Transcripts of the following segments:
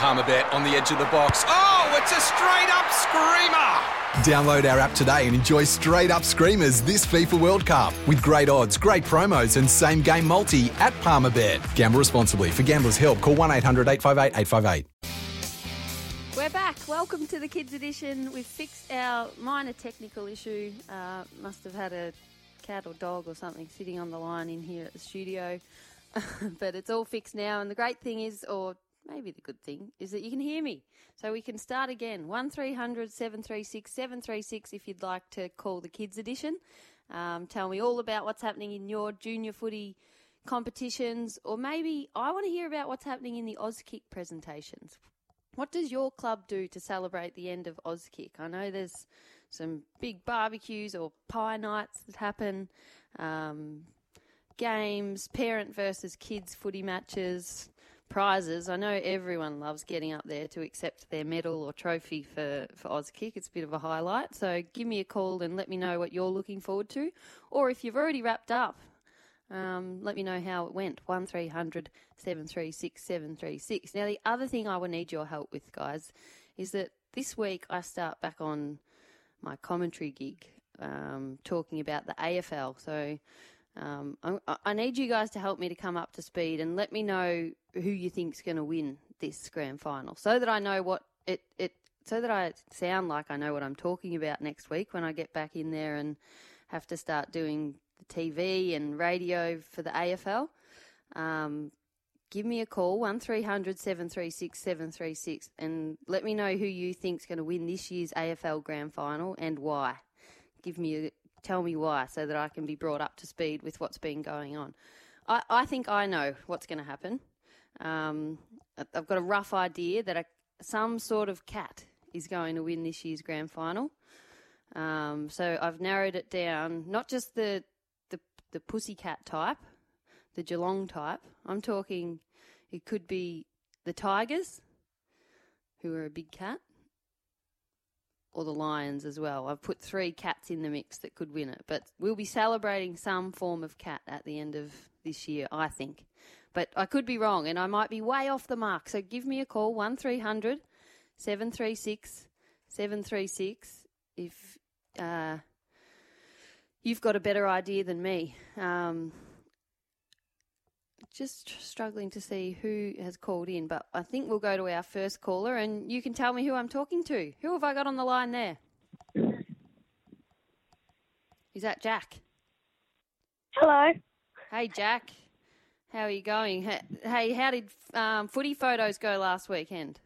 Palmerbet on the edge of the box. Oh, it's a straight up screamer! Download our app today and enjoy straight up screamers this FIFA World Cup with great odds, great promos, and same game multi at Palmerbet. Gamble responsibly. For gamblers' help, call 1 800 858 858. We're back. Welcome to the Kids Edition. We've fixed our minor technical issue. Uh, must have had a cat or dog or something sitting on the line in here at the studio. but it's all fixed now. And the great thing is, or maybe the good thing, is that you can hear me. So we can start again. 1300 736 736 if you'd like to call the Kids Edition. Um, tell me all about what's happening in your junior footy competitions, or maybe I want to hear about what's happening in the Auskick presentations. What does your club do to celebrate the end of Auskick? I know there's some big barbecues or pie nights that happen, um, games, parent versus kids footy matches, prizes. I know everyone loves getting up there to accept their medal or trophy for, for Auskick. It's a bit of a highlight. So give me a call and let me know what you're looking forward to. Or if you've already wrapped up, um, let me know how it went. 1300 736 736. Now, the other thing I will need your help with, guys, is that this week I start back on my commentary gig um, talking about the AFL. So um, I, I, need you guys to help me to come up to speed and let me know who you think's going to win this grand final, so that I know what it it so that I sound like I know what I'm talking about next week when I get back in there and have to start doing the TV and radio for the AFL. Um, give me a call, 1300 736 736, and let me know who you think's going to win this year's AFL Grand Final and why. Give me a, tell me why so that I can be brought up to speed with what's been going on. I, I think I know what's going to happen. Um, I've got a rough idea that a, some sort of cat is going to win this year's grand final. Um, so I've narrowed it down, not just the the the pussycat type, the Geelong type. I'm talking, it could be the Tigers, who are a big cat, or the Lions as well. I've put three cats in the mix that could win it, but we'll be celebrating some form of cat at the end of this year, I think. But I could be wrong, and I might be way off the mark. So give me a call, 1300 736 736, if uh, you've got a better idea than me. Um, just struggling to see who has called in, but I think we'll go to our first caller and you can tell me who I'm talking to. Who have I got on the line there? Is that Jack? Hello. Hey, Jack. How are you going? Hey, how did um, footy photos go last weekend?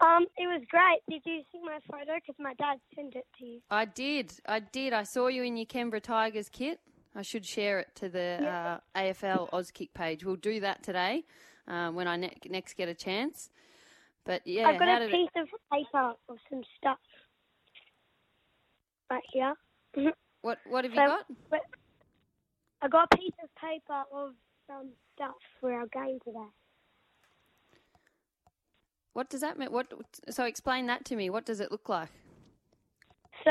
Um, it was great. Did you see my photo? Because my dad sent it to you. I did. I did. I saw you in your Canberra Tigers kit. I should share it to the uh, AFL Auskick page. We'll do that today um, when I ne- next get a chance. But yeah, I've got a piece it, of paper or some stuff right here. what what have you got? I got a piece of paper of some stuff for our game today. What does that mean? What? So explain that to me. What does it look like? So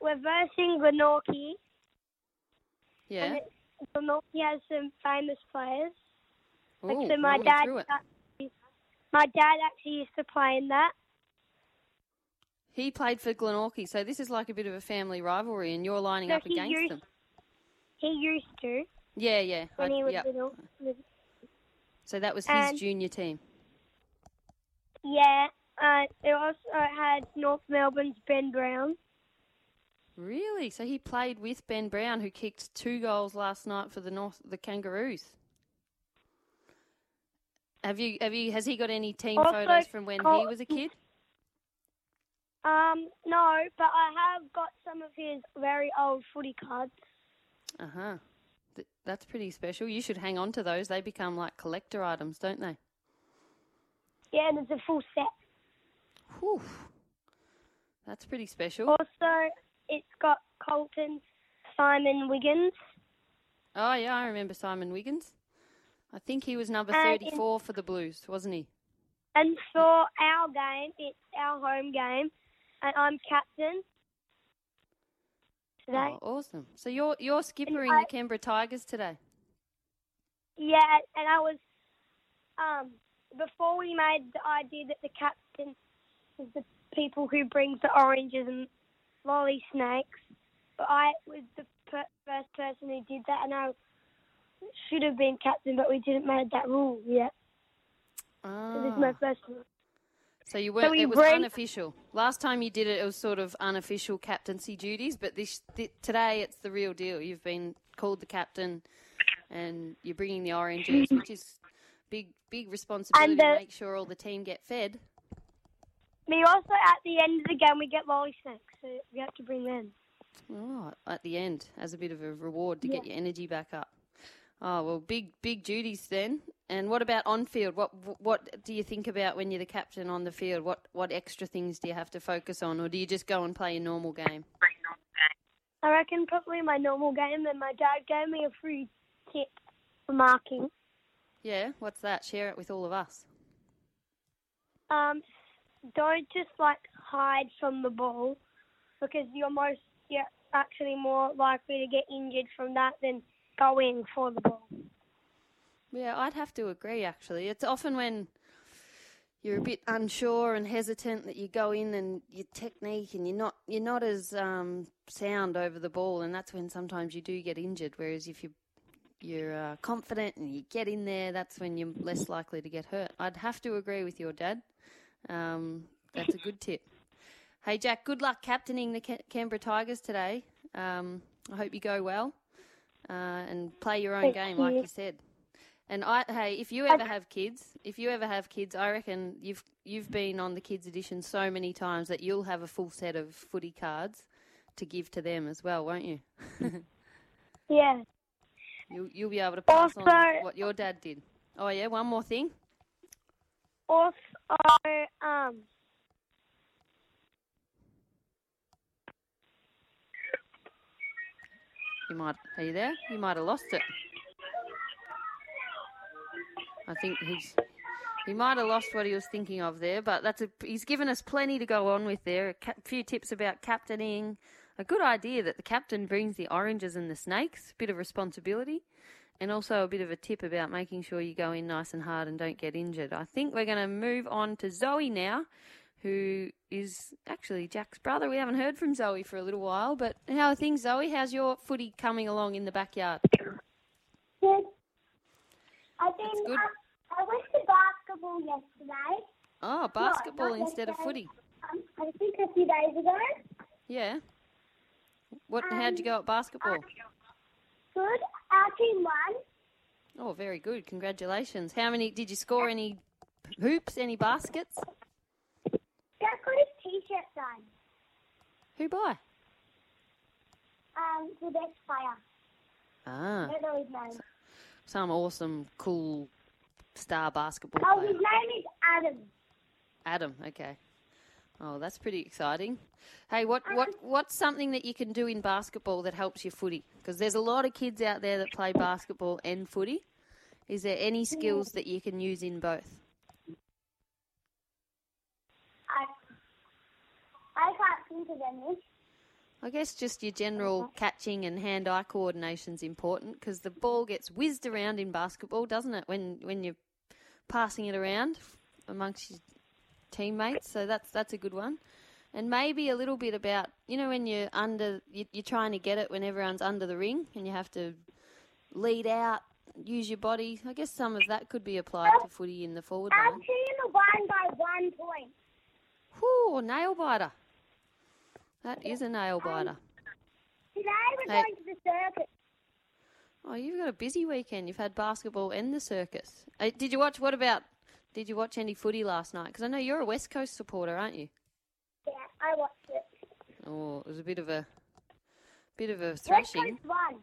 we're versing Glenorchy. Yeah. And it, Glenorchy has some famous players. Like, Ooh, so my dad, actually- my dad actually used to play in that. He played for Glenorchy, so this is like a bit of a family rivalry, and you're lining So up against used- them. He used to Yeah, yeah. when I- he was yep. little. So that was his and- junior team. Yeah, uh, it also had North Melbourne's Ben Brown. Really? So he played with Ben Brown, who kicked two goals last night for the North the Kangaroos. Have you have you has he got any team Also photos from when he was a kid? Um, no, but I have got some of his very old footy cards. Uh huh. Th- that's pretty special. You should hang on to those. They become like collector items, don't they? Yeah, and it's a full set. Whew. That's pretty special. Also, it's got Colton, Simon Wiggins. Oh yeah, I remember Simon Wiggins. I think he was number And in- thirty-four for the Blues, wasn't he? And for our game, it's our home game, and I'm captain today. Oh, awesome. So you're you're skippering I- the Canberra Tigers today. Yeah, and I was um before we made the idea that the captain is the people who brings the oranges and lolly snakes, but I was the per- first person who did that, and I should have been captain, but we didn't make that rule yet. So this is my Ah. first one. So you weren't. we it was unofficial. Last time you did it, it was sort of unofficial captaincy duties. But this th- today, it's the real deal. You've been called the captain, and you're bringing the oranges, which is big, big responsibility the- to make sure all the team get fed. Me also at the end of the game we get lolly snakes, so we have to bring them. Oh, at the end, as a bit of a reward to get your energy back up. Oh well, big, big duties then. And what about on field? What what do you think about when you're the captain on the field? What what extra things do you have to focus on, or do you just go and play a normal game? I reckon probably my normal game, and my dad gave me a free tip for marking. Yeah, what's that? Share it with all of us. Um, don't just like hide from the ball because you're most you're actually more likely to get injured from that than going for the ball. Yeah, I'd have to agree. Actually, it's often when you're a bit unsure and hesitant that you go in and your technique and you're not you're not as um, sound over the ball, and that's when sometimes you do get injured. Whereas if you you're uh, confident and you get in there, that's when you're less likely to get hurt. I'd have to agree with your dad. Um, that's a good tip. Hey Jack, good luck captaining the Ca- Canberra Tigers today. Um, I hope you go well uh, and play your own Thank game, like you. you said. And I, hey, if you ever have kids, if you ever have kids, I reckon you've you've been on the kids edition so many times that you'll have a full set of footy cards to give to them as well, won't you? Yeah. You'll you'll be able to pass on what your dad did. Oh yeah, one more thing. Also, um, You might. Are you there? You might have lost it. I think he's. He might have lost what he was thinking of there, but that's a. He's given us plenty to go on with there. A few tips about captaining. A good idea that the captain brings the oranges and the snakes. Bit of responsibility, and also a bit of a tip about making sure you go in nice and hard and don't get injured. I think we're going to move on to Zoe now, who is actually Jack's brother. We haven't heard from Zoe for a little while, but how are things, Zoe? How's your footy coming along in the backyard? good. I think good. I, I went to basketball yesterday. Oh, basketball not instead of footy. Um, I think a few days ago. Yeah. What? how'd you go at basketball? Good. Our team won. Oh, very good. Congratulations. How many? Did you score any hoops? Any baskets? Jack t-shirt done. Who by? Um, the best player. Ah, I don't know his name. some awesome, cool star basketball Oh, player. his name is Adam. Adam. Okay. Oh, that's pretty exciting. Hey, what what what's something that you can do in basketball that helps your footy? Because there's a lot of kids out there that play basketball and footy. Is there any skills that you can use in both? I, I can't think of any. I guess just your general catching and hand-eye coordination is important because the ball gets whizzed around in basketball, doesn't it? When when you're passing it around amongst your teammates, so that's that's a good one. And maybe a little bit about you know when you're under, you, you're trying to get it when everyone's under the ring, and you have to lead out, use your body. I guess some of that could be applied to footy in the forward line. team one by one point. Whew, nail biter. That is a nail biter. Today we're Hey. going to the circus. Oh, you've got a busy weekend. You've had basketball and the circus. Uh, did you watch? What about? Did you watch any footy last night? Because I know you're a West Coast supporter, aren't you? Yeah, I watched it. Oh, it was a bit of a bit of a thrashing. West. Coast won.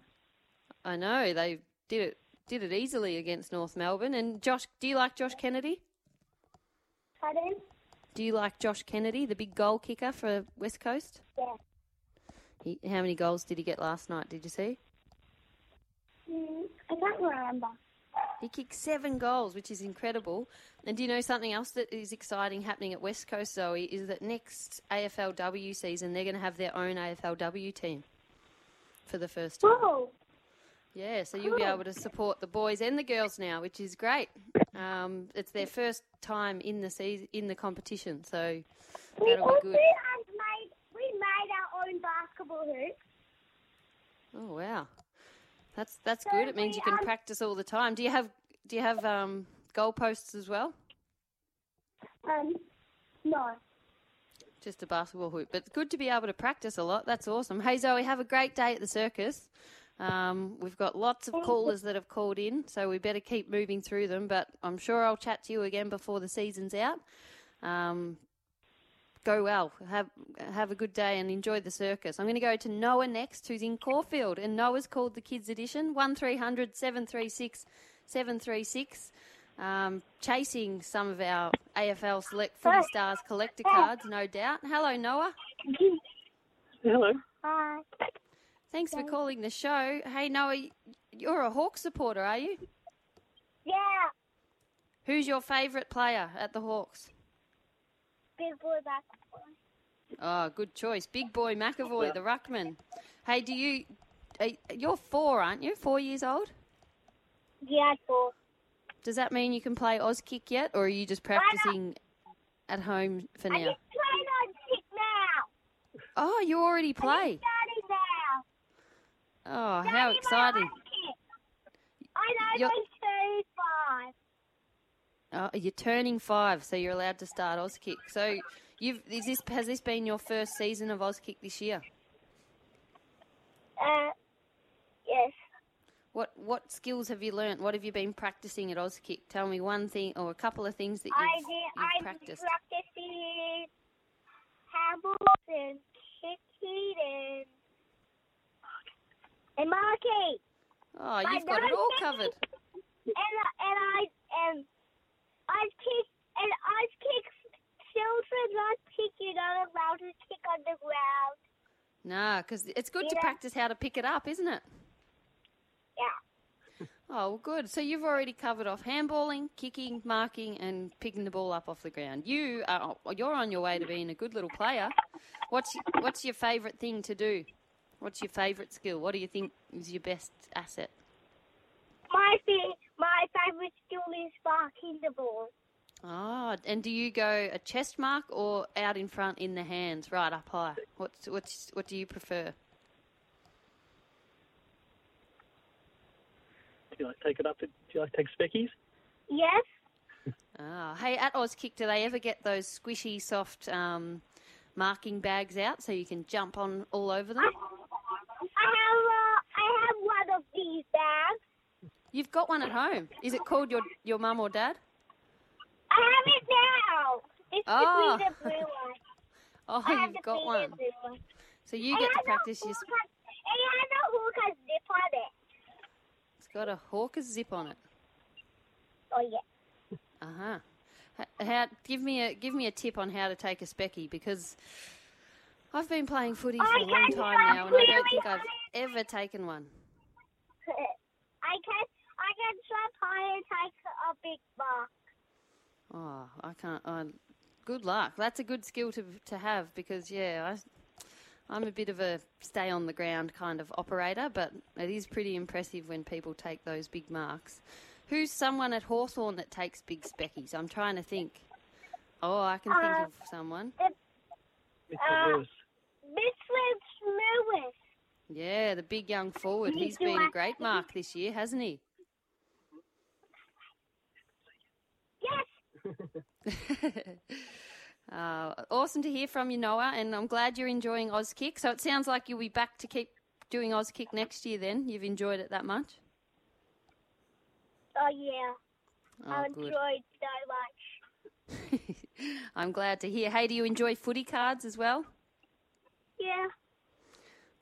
I know they did it did it easily against North Melbourne. And Josh, do you like Josh Kennedy? Pardon? Do you like Josh Kennedy, the big goal kicker for West Coast? Yeah. He, how many goals did he get last night? Did you see? Mm, I can't remember. He kicked seven goals, which is incredible. And do you know something else that is exciting happening at West Coast, Zoe? Is that next AFLW season they're going to have their own AFLW team for the first time. Oh, Yeah, so you'll be able to support the boys and the girls now, which is great. Um, it's their first time in the season in the competition, so that'll be also good. have made we made our own basketball hoop. Oh wow, that's that's So good. It means you can um, practice all the time. Do you have do you have um, goalposts as well? Um, no. Just a basketball hoop, but good to be able to practice a lot. That's awesome. Hey Zoe, have a great day at the circus. Um, we've got lots of callers that have called in, so we better keep moving through them. But I'm sure I'll chat to you again before the season's out. Um, go well. Have have a good day and enjoy the circus. I'm going to go to Noah next, who's in Caulfield, and Noah's called the Kids Edition one 736 736 um, chasing some of our AFL Select Footy Stars collector cards, no doubt. Hello, Noah. Hello. Hi. Thanks for calling the show. Hey, Noah, you're a Hawk supporter, are you? Yeah. Who's your favourite player at the Hawks? Big boy basketball. Oh, good choice. Big boy McEvoy, the ruckman. Hey, do you. You're four, aren't you? Four years old? Yeah, four. Does that mean you can play Auskick yet, or are you just practicing at home for now? I just on kick now. Oh, you already play. Oh, how Starting my exciting. own kick. I'm You're- only two five. Oh, you're turning five, so you're allowed to start Auskick. So, you've is this has this been your first season of Auskick this year? Uh, yes. What what skills have you learnt? What have you been practicing at Auskick? Tell me one thing or a couple of things that you've, did. you've I practiced. practicing handballs and kicking and and marking. Oh, you've got it all covered. And and I and I kick and I kick children not kick. You're not allowed to kick on the ground. Nah, because it's good to practice how to pick it up, isn't it? Yeah. Oh, well, good. So you've already covered off handballing, kicking, marking, and picking the ball up off the ground. You are you're on your way to being a good little player. What's what's your favourite thing to do? What's your favourite skill? What do you think is your best asset? My fa- my favorite skill is sparking the ball. Ah, and do you go a chest mark or out in front in the hands, right up high? What's what's what do you prefer? Do you like take it up? Do you like take speckies? Yes. Ah, hey, at Auskick, do they ever get those squishy, soft um, marking bags out so you can jump on all over them? I have uh, I have one of these bags. You've got one at home. Is it called your your mum or dad? I have it now. It's Ah. the green and blue one. Oh, I you've got one. one. So you It get to practice your. on- It has a and zip on it. It's got a hawker's zip on it. Oh yeah. Uh huh. How? Give me a give me a tip on how to take a specky because I've been playing footy for I a long time now and I don't think I've hard. ever taken one. I can I can jump high and take a big mark. Oh, I can't. Uh, good luck. That's a good skill to to have because yeah, I, I'm a bit of a stay on the ground kind of operator, but it is pretty impressive when people take those big marks. Who's someone at Hawthorn that takes big speckies? I'm trying to think. Oh, I can think Uh, of someone. Mr. Uh, Mitch Lewis. Yeah, the big young forward. He's been a great mark this year, hasn't he? Yes. uh, awesome to hear from you, Noah, and I'm glad you're enjoying Auskick. So it sounds like you'll be back to keep doing Auskick next year. Then you've enjoyed it that much. Oh yeah. oh, I Oh, enjoyed good. so much. I'm glad to hear. Hey, do you enjoy footy cards as well? Yeah.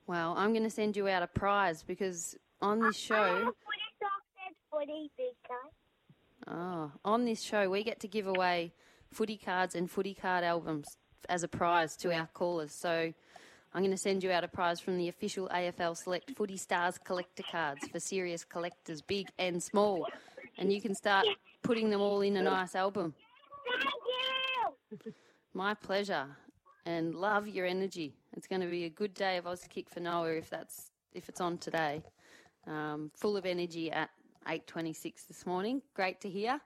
Well, I'm going to send you out a prize because on this I have show, footy socks and footy big guy. oh, on this show, we get to give away footy cards and footy card albums as a prize to our callers. So I'm going to send you out a prize from the official AFL Select Footy Stars collector cards for serious collectors, big and small. And you can start putting them all in a nice album. Thank you. My pleasure, and love your energy. It's going to be a good day of Auskick for Noah if that's if it's on today. Um, full of energy at eight twenty six this morning. Great to hear.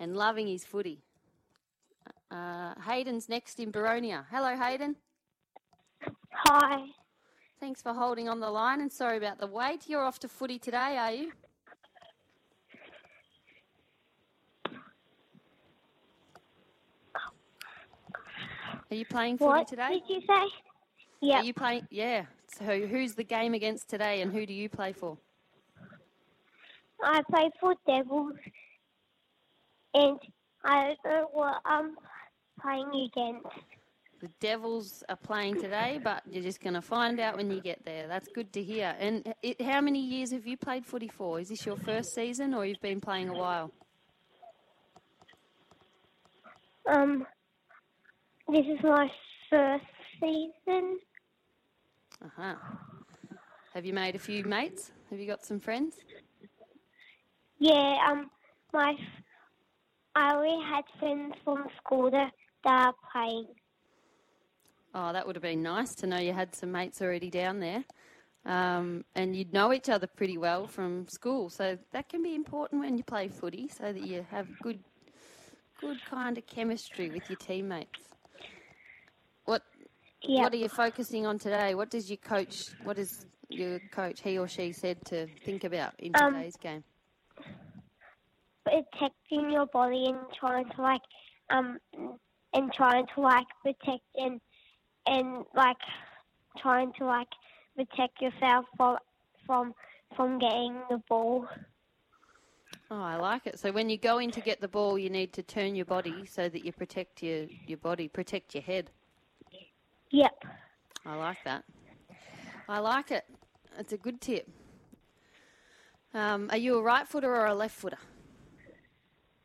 and loving his footy. Uh, Hayden's next in Boronia. Hello, Hayden. Hi. Thanks for holding on the line and sorry about the wait. You're off to footy today, are you? Are you playing footy What today? What did you say? Yeah. Are you playing? Yeah. So who's the game against today, and who do you play for? I play for Devils, and I don't know what I'm playing against. The Devils are playing today, but you're just going to find out when you get there. That's good to hear. And it, how many years have you played footy for? Is this your first season, or you've been playing a while? Um, this is my first season. Uh huh. Have you made a few mates? Have you got some friends? Yeah. Um, my I already had friends from school that, that are playing. Oh, that would have been nice to know you had some mates already down there. Um, and you'd know each other pretty well from school, so that can be important when you play footy, so that you have good, good kind of chemistry with your teammates. What Yeah. What are you focusing on today? What does your coach? What does your coach, he or she, said to think about in Um, today's game? protecting your body and trying to like um and trying to like protect and and like trying to like protect yourself from from from getting the ball. Oh, I like it. So when you go in to get the ball, you need to turn your body so that you protect your, your body, protect your head. Yep. I like that. I like it. It's a good tip. Um, are you a right footer or a left footer?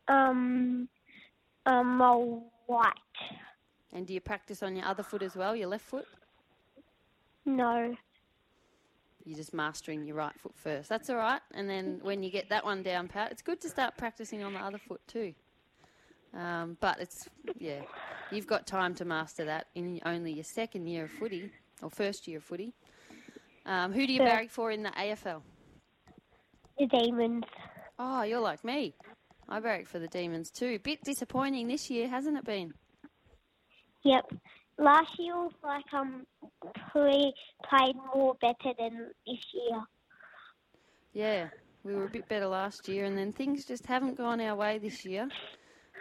Um um a white. And do you practice on your other foot as well, your left foot? No. You're just mastering your right foot first. That's all right. And then when you get that one down pat, it's good to start practicing on the other foot too. Um, but it's, yeah, you've got time to master that in only your second year of footy or first year of footy. Um, who do you Yeah. barrack for in the AFL? The demons. Oh, you're like me. I barrack for the Demons too. Bit disappointing this year, hasn't it been? Yep. Last year was like um we played more better than this year. Yeah, we were a bit better last year, and then things just haven't gone our way this year.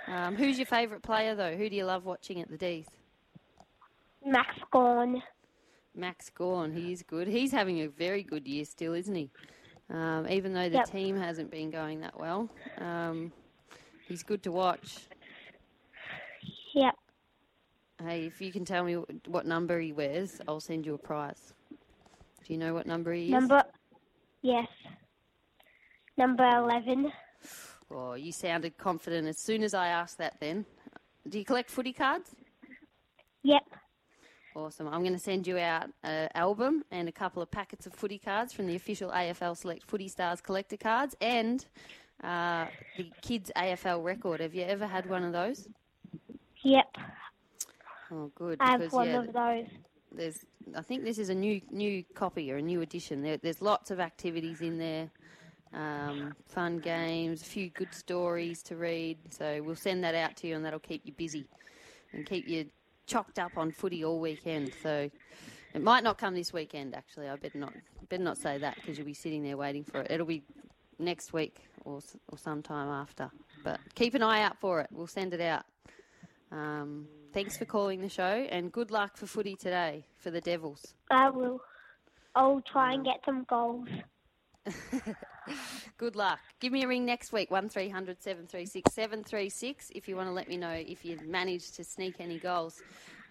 Um, who's your favourite player, though? Who do you love watching at the D's? Max Gawn. Max Gawn, he is good. He's having a very good year still, isn't he? Um, even though the Yep. team hasn't been going that well, um, he's good to watch. Yep. Hey, if you can tell me what number he wears, I'll send you a prize. Do you know what number he is? Number yes. Number eleven. Oh, you sounded confident as soon as I asked that. Then, do you collect footy cards? Yep. Awesome. I'm going to send you out an album and a couple of packets of footy cards from the official AFL Select Footy Stars collector cards and uh, the kids AFL record. Have you ever had one of those? Yep. Oh, good. I have one yeah, of those. there's I think this is a new new copy or a new edition. There, there's lots of activities in there, um, fun games, a few good stories to read. So we'll send that out to you, and that'll keep you busy and keep you chocked up on footy all weekend. So it might not come this weekend. Actually, I better not better not say that because you'll be sitting there waiting for it. It'll be next week or or sometime after. But keep an eye out for it. We'll send it out. Um, thanks for calling the show and good luck for footy today for the Devils. I will. I'll try and get some goals. Good luck. Give me a ring next week, 1300 736 736, if you want to let me know if you've managed to sneak any goals.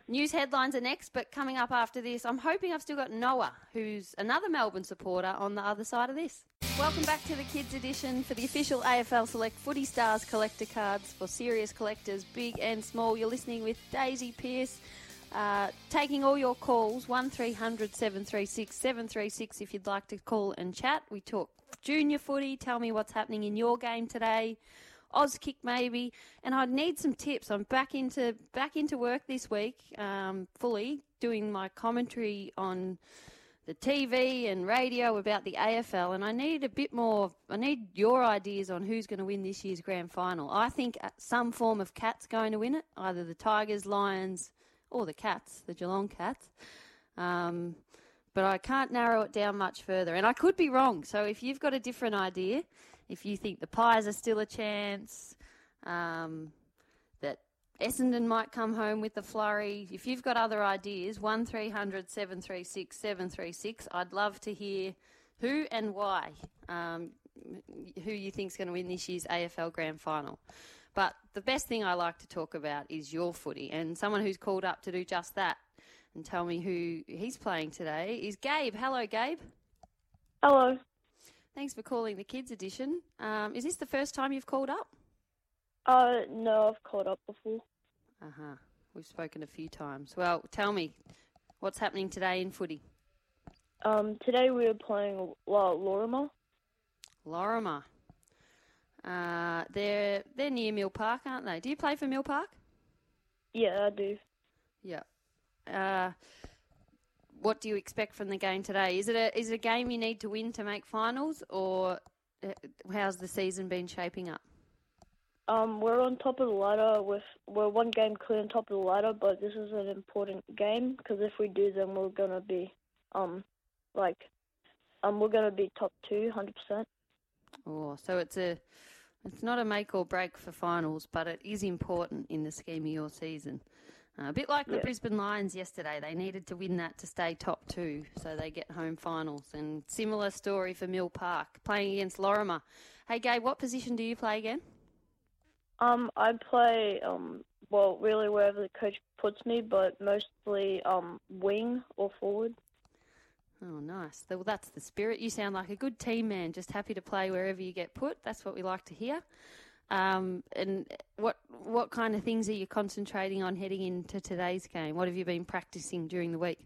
News headlines are next, but coming up after this, I'm hoping I've still got Noah, who's another Melbourne supporter, on the other side of this. Welcome back to the Kids Edition for the official AFL Select Footy Stars collector cards for serious collectors, big and small. You're listening with Daisy Pearce. Uh, taking all your calls, 1300 736 736 if you'd like to call and chat. We talk junior footy, tell me what's happening in your game today. Auskick maybe, and I'd need some tips. I'm back into back into work this week, um, fully doing my commentary on the TV and radio about the AFL, and I need a bit more. I need your ideas on who's going to win this year's grand final. I think uh, some form of cat's going to win it, either the Tigers, Lions, or the Cats, the Geelong Cats. Um, but I can't narrow it down much further, and I could be wrong. So if you've got a different idea, if you think the Pies are still a chance, um, that Essendon might come home with the flurry. If you've got other ideas, 1300 736 736, I'd love to hear who and why, um, who you think's going to win this year's AFL Grand Final. But the best thing I like to talk about is your footy, and someone who's called up to do just that and tell me who he's playing today is Gabe. Hello, Gabe. Hello. Thanks for calling the Kids Edition. Um, is this the first time you've called up? Uh, no, I've called up before. Uh huh. We've spoken a few times. Well, tell me, what's happening today in footy? Um, today we are playing well, Laurimar. Laurimar. Uh, they're they're near Mill Park, aren't they? Do you play for Mill Park? Yeah, I do. Yeah. Uh, what do you expect from the game today? Is it a is it a game you need to win to make finals, or uh, how's the season been shaping up? Um, we're on top of the ladder with we're one game clear on top of the ladder, but this is an important game because if we do, then we're gonna be um like um we're gonna be top two, hundred percent. Oh, so it's a it's not a make or break for finals, but it is important in the scheme of your season. Uh, a bit like the Yeah. Brisbane Lions yesterday, they needed to win that to stay top two, so they get home finals. And similar story for Mill Park, playing against Laurimar. Hey, Gabe, what position do you play again? Um, I play um well really wherever the coach puts me, but mostly um wing or forward. Oh, nice. Well, that's the spirit. You sound like a good team man, just happy to play wherever you get put. That's what we like to hear. Um, and what what kind of things are you concentrating on heading into today's game? What have you been practicing during the week?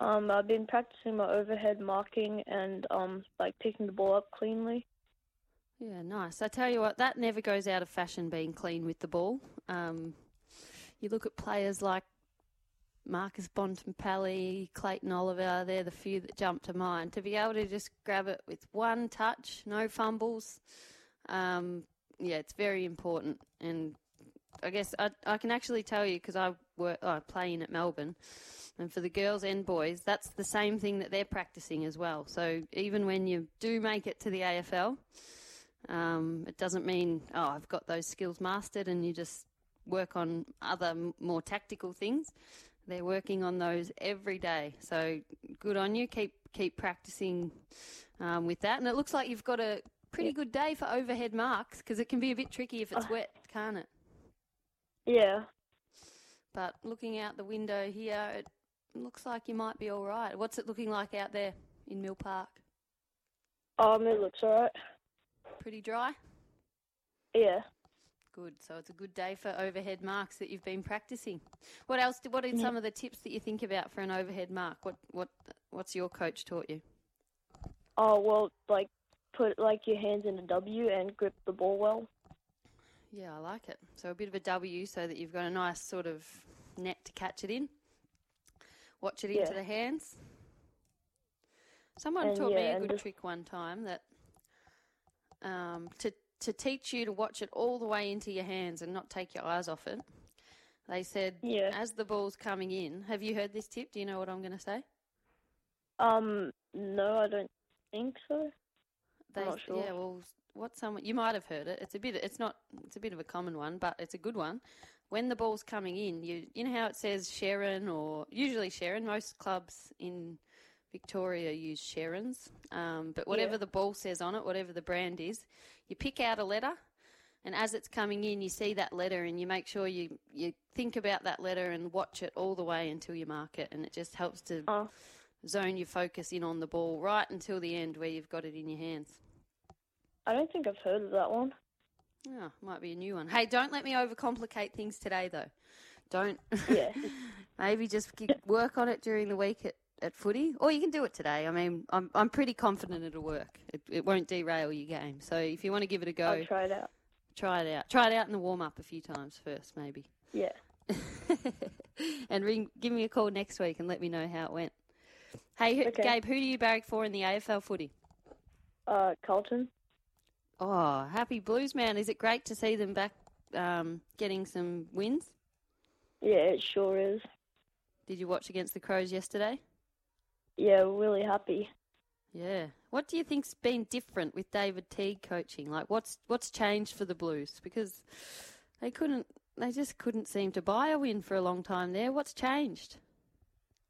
Um, I've been practicing my overhead marking and um like picking the ball up cleanly. Yeah, nice. I tell you what, that never goes out of fashion being clean with the ball. Um, you look at players like Marcus Bontempelli, Clayton Oliver, they're the few that jump to mind. To be able to just grab it with one touch, no fumbles, um, yeah, it's very important. And I guess I, I can actually tell you because I work, I play in at Melbourne, and for the girls and boys, that's the same thing that they're practicing as well. So even when you do make it to the AFL, um, it doesn't mean oh I've got those skills mastered and you just work on other more tactical things. They're working on those every day. So good on you. Keep keep practicing um, with that. And it looks like you've got a pretty good day for overhead marks because it can be a bit tricky if it's wet, can't it? Yeah. But looking out the window here, it looks like you might be all right. What's it looking like out there in Mill Park? Um, it looks alright. Pretty dry. Yeah. Good. So it's a good day for overhead marks that you've been practicing. What else? What are some of the tips that you think about for an overhead mark? What what what's your coach taught you? Oh well, like put like your hands in a W and grip the ball well. Yeah, I like it. So a bit of a W, so that you've got a nice sort of net to catch it in. Watch it into Yeah. the hands. Someone And, taught me a good trick one time that um, to to teach you to watch it all the way into your hands and not take your eyes off it. They said, Yeah. as the ball's coming in, have you heard this tip? Do you know what I'm going to say? Um, no, I don't think so. They, sure. Yeah, well, what someone you might have heard it. It's a bit. It's not. It's a bit of a common one, but it's a good one. When the ball's coming in, you you know how it says Sherrin or usually Sherrin. Most clubs in Victoria use Sherrins, um, but whatever Yeah. the ball says on it, whatever the brand is, you pick out a letter, and as it's coming in, you see that letter, and you make sure you you think about that letter and watch it all the way until you mark it, and it just helps to Oh. Zone your focus in on the ball right until the end where you've got it in your hands. I don't think I've heard of that one. Oh, might be a new one. Hey, don't let me overcomplicate things today, though. Don't. Yeah. Maybe just work on it during the week at, at footy, or you can do it today. I mean, I'm I'm pretty confident it'll work. It, it won't derail your game. So if you want to give it a go, I'll try it out. try it out. Try it out in the warm up a few times first, maybe. Yeah. and ring, give me a call next week and let me know how it went. Hey, who, Okay. Gabe, who do you barrack for in the AFL footy? Uh, Carlton. Oh, happy Blues man! Is it great to see them back um, getting some wins? Yeah, it sure is. Did you watch against the Crows yesterday? Yeah, really happy. Yeah. What do you think's been different with David Teague coaching? Like, what's what's changed for the Blues? Because they couldn't, they just couldn't seem to buy a win for a long time there. What's changed?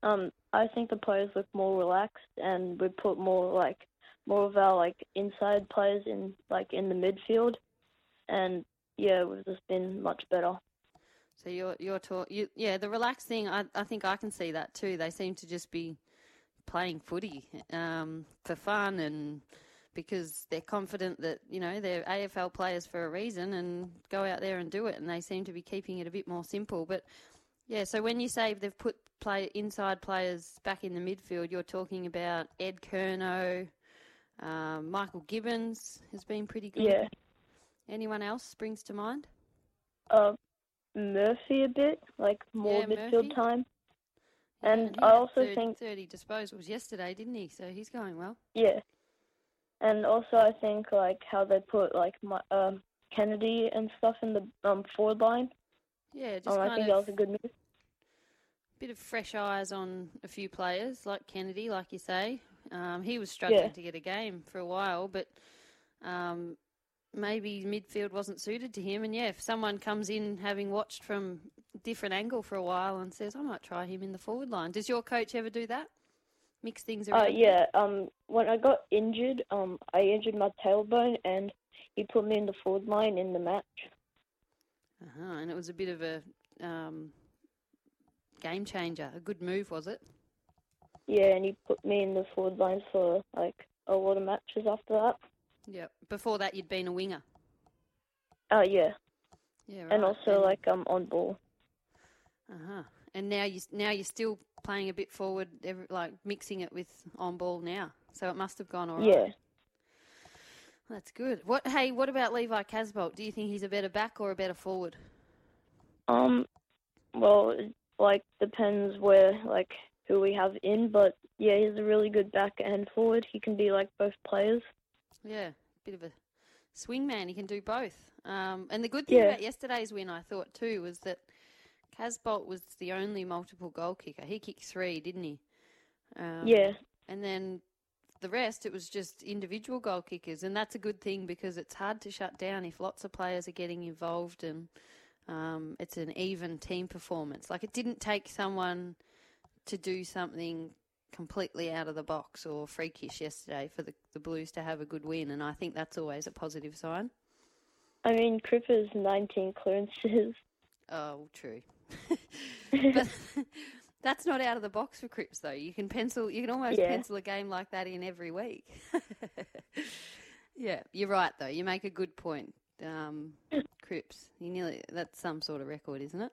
Um, I think the players look more relaxed, and we put more like more of our like inside players in like in the midfield, and yeah, we've just been much better. So you're you're talk, you, yeah, the relaxed thing. I I think I can see that too. They seem to just be playing footy um, for fun and because they're confident that you know they're AFL players for a reason and go out there and do it. And they seem to be keeping it a bit more simple. But yeah, so when you say they've put play inside players back in the midfield, you're talking about Ed Curnow, um, Michael Gibbons has been pretty good. Yeah. Anyone else springs to mind? Uh, Murphy a bit, like more Yeah, midfield Murphy. time. And I also 30, think- 30 disposals yesterday, didn't he? So he's going well. Yeah. And also, I think like how they put like my, um, Kennedy and stuff in the um, forward line. Yeah, just Um, I think of that was a good move. Bit of fresh eyes on a few players like Kennedy, like you say. Um, he was struggling Yeah. to get a game for a while, but um, maybe midfield wasn't suited to him. And yeah, if someone comes in having watched from different angle for a while and says, "I might try him in the forward line," does your coach ever do that? Mix things around. Uh, yeah. Um, when I got injured, um, I injured my tailbone, and he put me in the forward line in the match. Uh-huh. And it was a bit of a um, game changer. A good move, was it? Yeah, and he put me in the forward line for like a lot of matches after that. Yep. Before that, you'd been a winger. Uh, yeah, Yeah. and right. also like um on ball. Uh huh. And now you now you're still playing a bit forward, every, like mixing it with on ball now. So it must have gone all right. Yeah. That's good. What? Hey, what about Levi Casboult? Do you think he's a better back or a better forward? Um, well, it, like depends where like who we have in, but yeah, he's a really good back and forward. He can be like both players. Yeah, bit of a swing man. He can do both. Um, and the good thing Yeah. about yesterday's win, I thought too, was that Casboult was the only multiple goal kicker. He kicked three, didn't he? Um, Yeah, And then the rest, it was just individual goal kickers. And that's a good thing because it's hard to shut down if lots of players are getting involved and um, it's an even team performance. Like it didn't take someone to do something completely out of the box or freakish yesterday for the, the Blues to have a good win. And I think that's always a positive sign. I mean Cripper's 19 clearances. Oh, true. but that's not out of the box for Cripps, though. You can pencil, you can almost Yeah. pencil a game like that in every week. yeah, you're right, though. You make a good point. Um, Cripps, you nearly that's some sort of record, isn't it?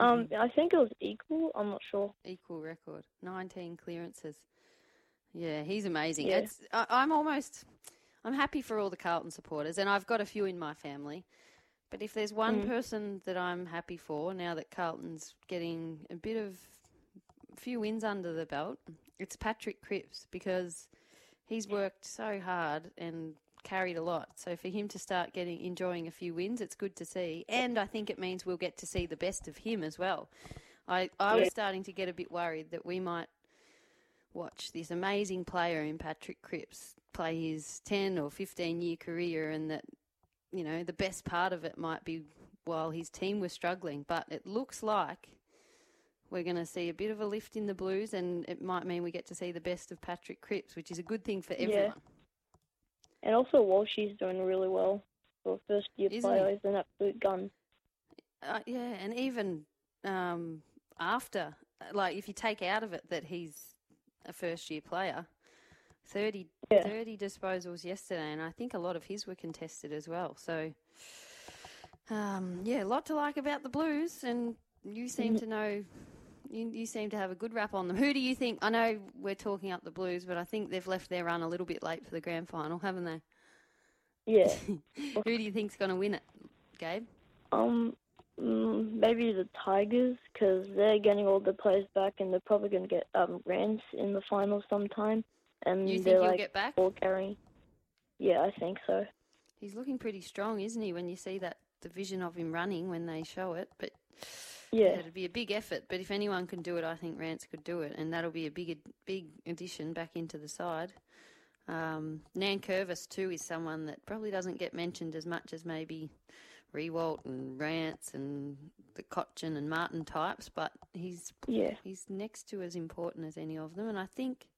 Um, I think it was equal. I'm not sure. Equal record, 19 clearances. Yeah, he's amazing. Yeah. It's I, I'm almost, I'm happy for all the Carlton supporters, and I've got a few in my family. But if there's one Mm. person that I'm happy for now that Carlton's getting a bit of a few wins under the belt, it's Patrick Cripps because he's worked so hard and carried a lot. So for him to start getting enjoying a few wins, it's good to see. And I think it means we'll get to see the best of him as well. I I was starting to get a bit worried that we might watch this amazing player in Patrick Cripps play his 10 or 15 year career and that you know the best part of it might be while his team was struggling but it looks like we're going to see a bit of a lift in the blues and it might mean we get to see the best of Patrick Cripps which is a good thing for Yeah. And also Walshy's doing really well for a first year Isn't player. he? He's an absolute gun. Uh, yeah, and even um, after, like, if you take out of it that he's a first year player, 30, Yeah. 30 disposals yesterday, and I think a lot of his were contested as well. So, um, yeah, a lot to like about the Blues, and you seem to know. You, you seem to have a good rap on them. Who do you think? I know we're talking up the Blues, but I think they've left their run a little bit late for the grand final, haven't they? Yeah. Who do you think's going to win it, Gabe? um, Mm, maybe the Tigers, because they're getting all the players back, and they're probably going to get um, Rance in the final sometime. And You think he'll like get back? ball carrying. Yeah, I think so. He's looking pretty strong, isn't he? When you see that the vision of him running when they show it, but Yeah. it'd be a big effort. But if anyone can do it, I think Rance could do it, and that'll be a big, big addition back into the side. Um, Nan Curvis too is someone that probably doesn't get mentioned as much as maybe Riewoldt and Rance and the Cotchin and Martin types, but he's Yeah. he's next to as important as any of them, and I think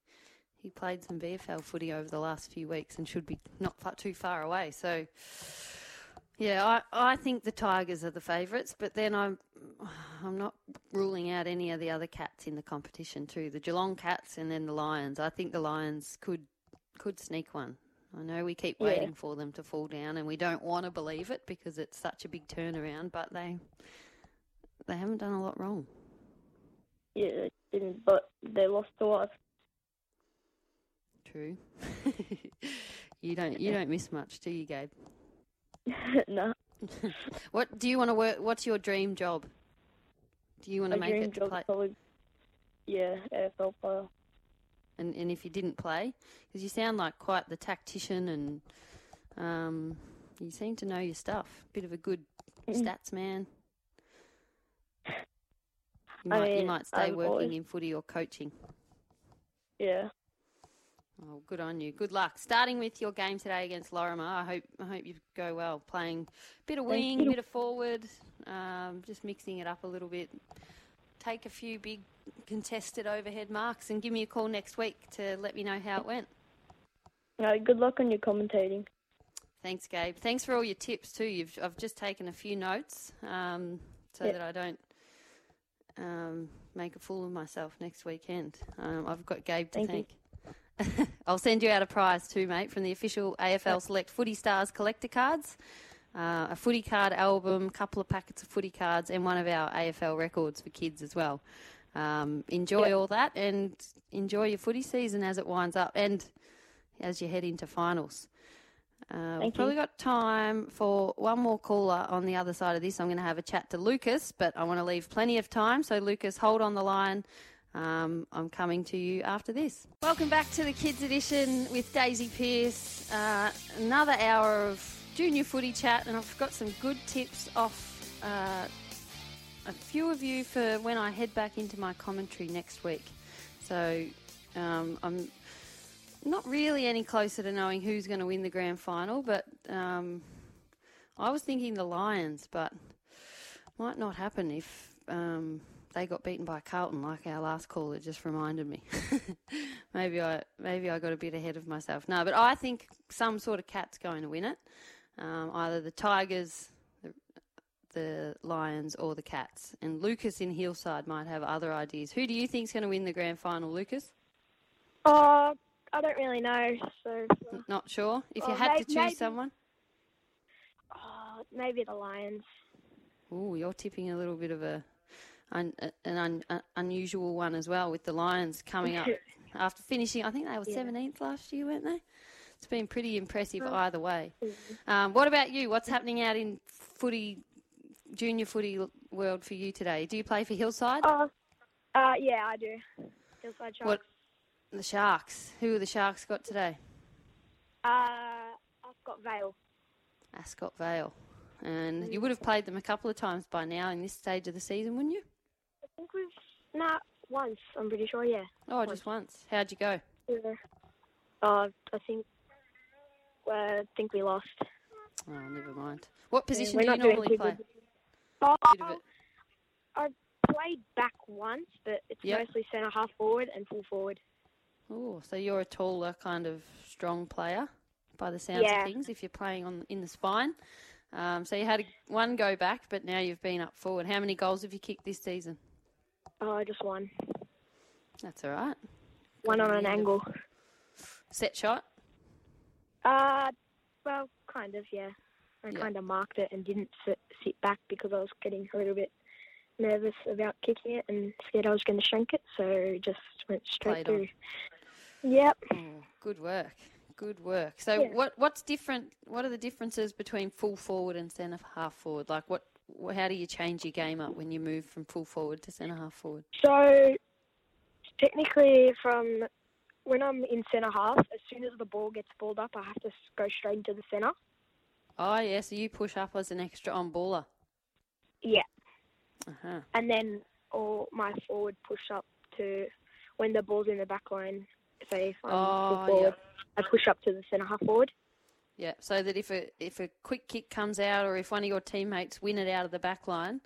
he played some VFL footy over the last few weeks and should be not far, too far away. So, yeah, I, I think the Tigers are the favourites, but then I'm I'm not ruling out any of the other cats in the competition too. The Geelong Cats and then the Lions. I think the Lions could could sneak one. I know we keep Yeah. waiting for them to fall down, and we don't want to believe it because it's such a big turnaround. But they they haven't done a lot wrong. Yeah, they didn't, but they lost to us. True. you don't you don't miss much, do you, Gabe? no, What do you want to work? What's your dream job? Do you want to my make dream it to job play? probably. Yeah, AFL player. And and if you didn't play, because you sound like quite the tactician, and um, you seem to know your stuff. Bit of a good Mm. stats man. You I might, you might stay I've working always- in footy or coaching. Yeah. Oh, good on you. Good luck. Starting with your game today against Laurimar, I hope I hope you go well. Playing a bit of wing, a bit of forward, um, just mixing it up a little bit. Take a few big contested overhead marks and give me a call next week to let me know how it went. No, good luck on your commentating. Thanks, Gabe. Thanks for all your tips too. You've I've just taken a few notes um, so Yeah. that I don't um, make a fool of myself next weekend. Um, I've got Gabe to Thank you. I'll send you out a prize too, mate, from the official AFL Select Footy Stars collector cards. Uh, a footy card album, a couple of packets of footy cards, and one of our AFL records for kids as well. Um, enjoy Yeah. all that and enjoy your footy season as it winds up and as you head into finals. Uh, we've probably you. got time for one more caller on the other side of this. I'm going to have a chat to Lucas, but I want to leave plenty of time. So, Lucas, hold on the line. Um, I'm coming to you after this. Welcome back to the Kids Edition with Daisy Pearce. Uh, another hour of junior footy chat, and I've got some good tips off uh, a few of you for when I head back into my commentary next week. So, um, I'm not really any closer to knowing who's going to win the grand final, but um, I was thinking the Lions, but might not happen if um, they got beaten by Carlton, like our last caller just reminded me. maybe I maybe I got a bit ahead of myself. No, but I think some sort of cat's going to win it. Um, either the Tigers, the, the Lions, or the Cats. And Lucas in Hillside might have other ideas. Who do you think's going to win the grand final, Lucas? Oh, I don't really know. So, Not sure. If you had may- to choose maybe- someone, oh, maybe the Lions. oh, you're tipping a little bit of a an un, un, unusual one as well with the Lions coming up after finishing. I think they were Yeah. seventeenth last year, weren't they? It's been pretty impressive Uh, either way. Um, what about you? What's happening out in footy, junior footy world for you today? Do you play for Hillside? Oh, uh, yeah, I do. Hillside Sharks. What? The Sharks. Who are the Sharks got today? Uh, I've got Vale. Ascot Vale. And you would have played them a couple of times by now in this stage of the season, wouldn't you? I think we've not once. I'm pretty sure. Yeah. Oh, just once. How'd you go? Yeah. Uh, I think. Uh, I think we lost. Oh, never mind. What position we're do you normally play? Oh, Bit of it. I played back once, but it's Yep. mostly centre half forward and full forward. Oh, so you're a taller kind of strong player by the sounds Yeah. of things. If you're playing on in the spine, um, so you had a, one go back, but now you've been up forward. How many goals have you kicked this season? Oh, just one. That's all right. One on an angle. Set shot. Uh, well, kind of, yeah. I Yeah. kind of marked it and didn't sit, sit back because I was getting a little bit nervous about kicking it and scared I was going to shank it, so just went straight Played on. through. Yep. Oh, good work. Good work. So Yeah. what what's different? What are the differences between full forward and centre half forward? Like what wh- how do you change your game up when you move from full forward to centre half forward? So technically, from when I'm in centre half, as soon as the ball gets balled up, I have to go straight into the centre. Oh, yeah, so you push up as an extra on baller. Yeah, Uh-huh. and then all my forward push up to when the ball's in the back line. Say if I'm Oh, forward, I push up to the centre half forward. Yeah, so that if a if a quick kick comes out or if one of your teammates win it out of the back line,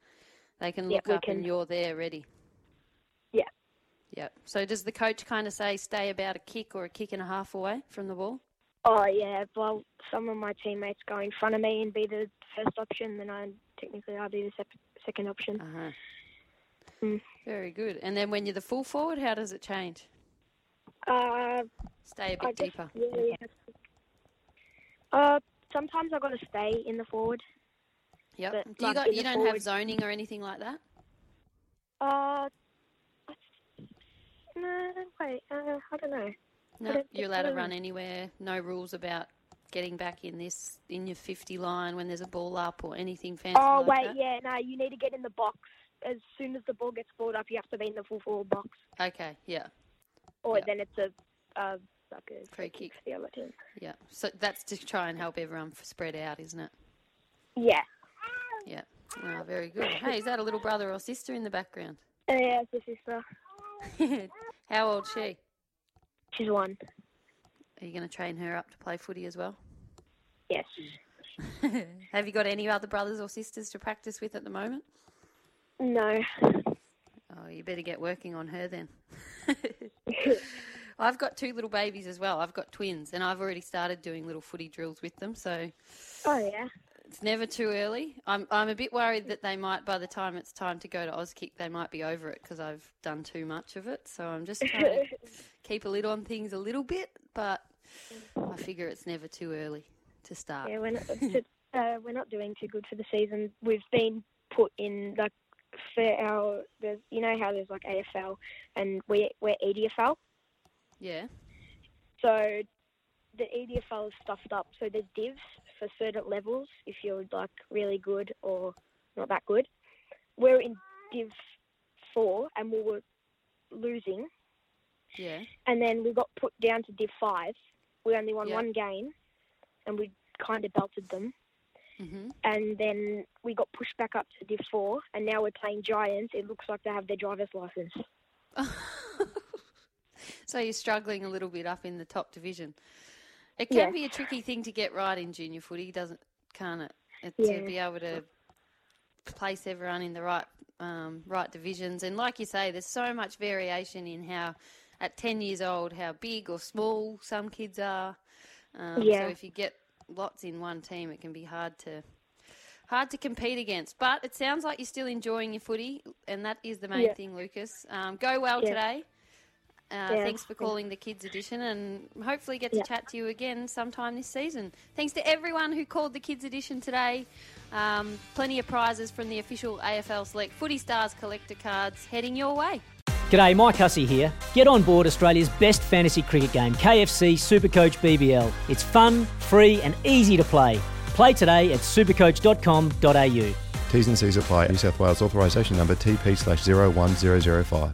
they can look we up and you're there ready. Yeah. Yep. So does the coach kind of say stay about a kick or a kick and a half away from the ball? Oh yeah, well some of my teammates go in front of me and be the first option, then I technically I'll be the sep- second option. Uh-huh. Mm. Very good. And then when you're the full forward, how does it change? Uh, Stay a bit I deeper. really have Uh, sometimes I've got to stay in the forward. Yep. but, Do you like, got you don't forward- have zoning or anything like that? Uh, no, wait, uh, I don't know. No, don't you're allowed to run anywhere. No rules about getting back in this in your 50 line when there's a ball up or anything fancy Oh like wait, that. yeah, no, you need to get in the box. As soon as the ball gets balled up, you have to be in the full forward box, Okay, yeah, or Yeah. then it's a uh, a Free kick. for the other team. yeah. So that's to try and help everyone spread out, isn't it? Yeah, Yeah. Oh, very good. Hey, is that a little brother or sister in the background? uh, yeah, it's the sister. How old she? She's one. Are you going to train her up to play footy as well? Yes. Have you got any other brothers or sisters to practice with at the moment? No. Oh, you better get working on her then. I've got two little babies as well. I've got twins, and I've already started doing little footy drills with them. So Oh yeah. it's never too early. I'm I'm a bit worried that they might, by the time it's time to go to Auskick, they might be over it because I've done too much of it. So I'm just trying to keep a lid on things a little bit, but I figure it's never too early to start. Yeah, we're not, uh, we're not doing too good for the season. We've been put in like for our there's you know how there's like AFL and we we're EDFL. Yeah. So the EDFL is stuffed up. So there's divs for certain levels if you're like really good or not that good. We're in Div four and we were losing, Yeah. and then we got put down to Div five. We only won Yeah. one game, and we kind of belted them. hmm and then we got pushed back up to Div 4, and now we're playing Giants. It looks like they have their driver's license. so you're struggling a little bit up in the top division. It can Yeah. be a tricky thing to get right in junior footy, doesn't can't it? it Yeah. To be able to place everyone in the right um, right divisions, and like you say, there's so much variation in how at 10 years old how big or small some kids are. Um, Yeah. So if you get lots in one team, it can be hard to hard to compete against. But it sounds like you're still enjoying your footy, and that is the main Yeah. thing, Lucas. Um, go well Yeah. today. Uh, Yeah, thanks for thanks. calling the Kids Edition, and hopefully get to Yeah. chat to you again sometime this season. Thanks to everyone who called the Kids Edition today. Um, plenty of prizes from the official AFL Select Footy Stars collector cards heading your way. G'day, Mike Hussey here. Get on board Australia's best fantasy cricket game, KFC Supercoach BBL. It's fun, free, and easy to play. Play today at supercoach.com.au. T's and C's apply. New South Wales authorisation number TP slash 01005.